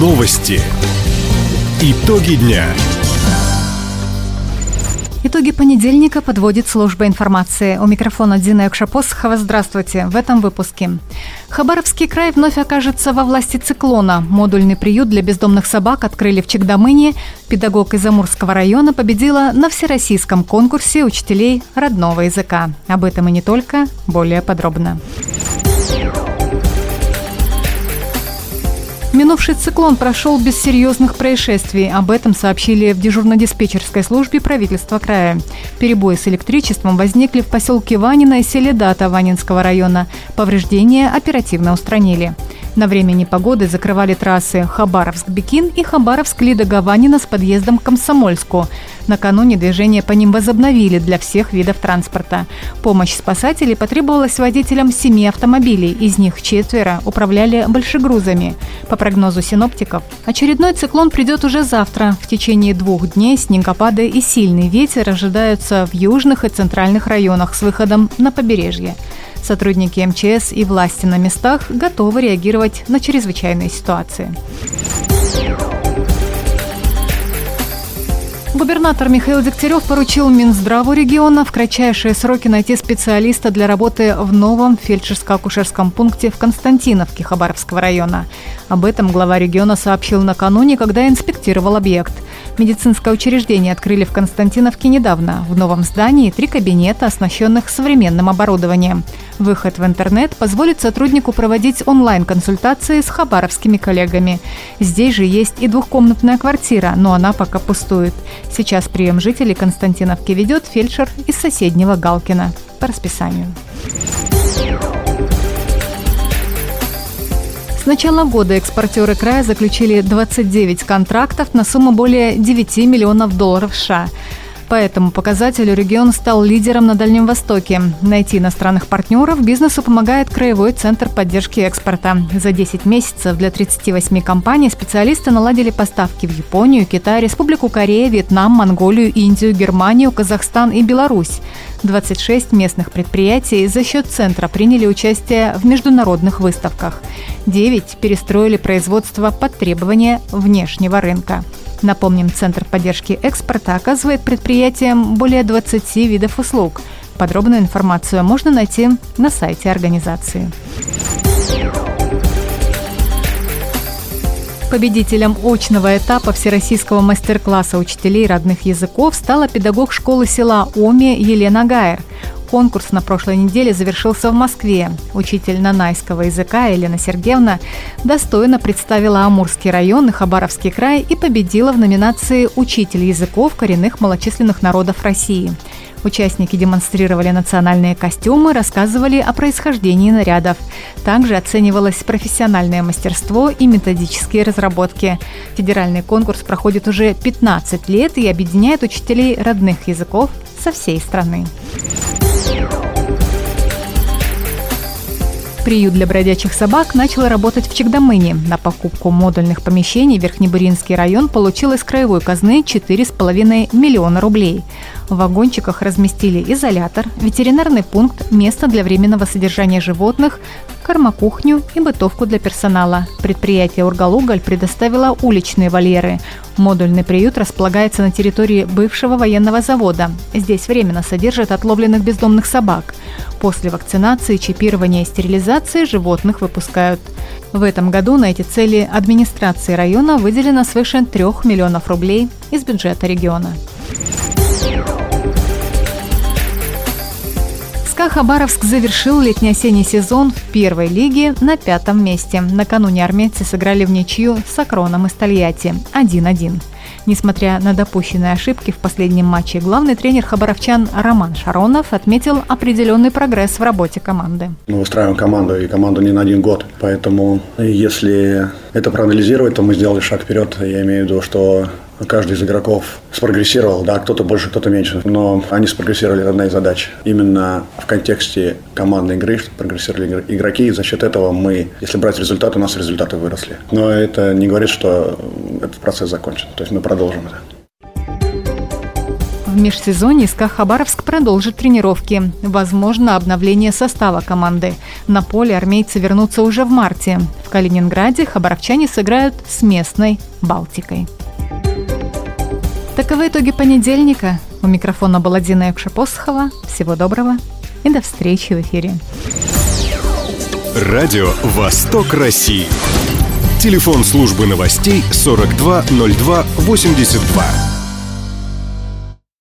Новости. Итоги дня. Итоги понедельника подводит служба информации. У микрофона Дина Якшапосхова. Здравствуйте. В этом выпуске. Хабаровский край вновь окажется во власти циклона. Модульный приют для бездомных собак открыли в Чегдамыне. Педагог из Амурского района победила на всероссийском конкурсе учителей родного языка. Об этом и не только. Более подробно. Минувший циклон прошел без серьезных происшествий. Об этом сообщили в дежурно-диспетчерской службе правительства края. Перебои с электричеством возникли в поселке Ванина и селе Дата Ванинского района. Повреждения оперативно устранили. На время непогоды закрывали трассы Хабаровск-Бекин и Хабаровск-Лида-Гаванина с подъездом к Комсомольску. Накануне движение по ним возобновили для всех видов транспорта. Помощь спасателей потребовалась водителям семи автомобилей, из них четверо управляли большегрузами. По прогнозу синоптиков, очередной циклон придет уже завтра. В течение двух дней снегопады и сильный ветер ожидаются в южных и центральных районах с выходом на побережье. Сотрудники МЧС и власти на местах готовы реагировать на чрезвычайные ситуации. Губернатор Михаил Дегтярев поручил Минздраву региона в кратчайшие сроки найти специалиста для работы в новом фельдшерско-акушерском пункте в Константиновке Хабаровского района. Об этом глава региона сообщил накануне, когда инспектировал объект – Медицинское учреждение открыли в Константиновке недавно. В новом здании три кабинета, оснащенных современным оборудованием. Выход в интернет позволит сотруднику проводить онлайн-консультации с хабаровскими коллегами. Здесь же есть и двухкомнатная квартира, но она пока пустует. Сейчас прием жителей Константиновки ведет фельдшер из соседнего Галкина по расписанию. С начала года экспортеры края заключили 29 контрактов на сумму более 9 миллионов долларов США. По этому показателю регион стал лидером на Дальнем Востоке. Найти иностранных партнеров бизнесу помогает Краевой центр поддержки экспорта. За 10 месяцев для 38 компаний специалисты наладили поставки в Японию, Китай, Республику Корея, Вьетнам, Монголию, Индию, Германию, Казахстан и Беларусь. 26 местных предприятий за счет центра приняли участие в международных выставках. 9 перестроили производство под требования внешнего рынка. Напомним, Центр поддержки экспорта оказывает предприятиям более 20 видов услуг. Подробную информацию можно найти на сайте организации. Победителем очного этапа всероссийского мастер-класса учителей родных языков стала педагог школы села Оми Елена Гайер. Конкурс на прошлой неделе завершился в Москве. Учитель нанайского языка Елена Сергеевна достойно представила Амурский район и Хабаровский край и победила в номинации «Учитель языков коренных малочисленных народов России». Участники демонстрировали национальные костюмы, рассказывали о происхождении нарядов. Также оценивалось профессиональное мастерство и методические разработки. Федеральный конкурс проходит уже 15 лет и объединяет учителей родных языков со всей страны. Приют для бродячих собак начал работать в Чегдамыне. На покупку модульных помещений Верхнебуринский район получил из краевой казны 4,5 миллиона рублей. В вагончиках разместили изолятор, ветеринарный пункт, место для временного содержания животных, кормокухню и бытовку для персонала. Предприятие «Ургалуголь» предоставило уличные вольеры. Модульный приют располагается на территории бывшего военного завода. Здесь временно содержат отловленных бездомных собак. После вакцинации, чипирования и стерилизации животных выпускают. В этом году на эти цели администрации района выделено свыше 3 миллионов рублей из бюджета региона. СКА Хабаровск завершил летний-осенний сезон в первой лиге на пятом месте. Накануне армейцы сыграли в ничью с Акроном из Тольятти 1-1. Несмотря на допущенные ошибки в последнем матче, главный тренер хабаровчан Роман Шаронов отметил определенный прогресс в работе команды. Мы устраиваем команду, и команду не на один год. Поэтому, если это проанализировать, то мы сделали шаг вперед. Я имею в виду, что каждый из игроков спрогрессировал, да, кто-то больше, кто-то меньше, но они спрогрессировали одна из задач. Именно в контексте командной игры прогрессировали игроки, и за счет этого мы, если брать результаты, у нас результаты выросли. Но это не говорит, что этот процесс закончен, то есть мы продолжим это. В межсезонье СКА Хабаровск продолжит тренировки. Возможно обновление состава команды. На поле армейцы вернутся уже в марте. В Калининграде хабаровчане сыграют с местной Балтикой. Таковы итоги понедельника. У микрофона была Дина Якшапосхова. Всего доброго и до встречи в эфире. Радио «Восток России». Телефон службы новостей 420282.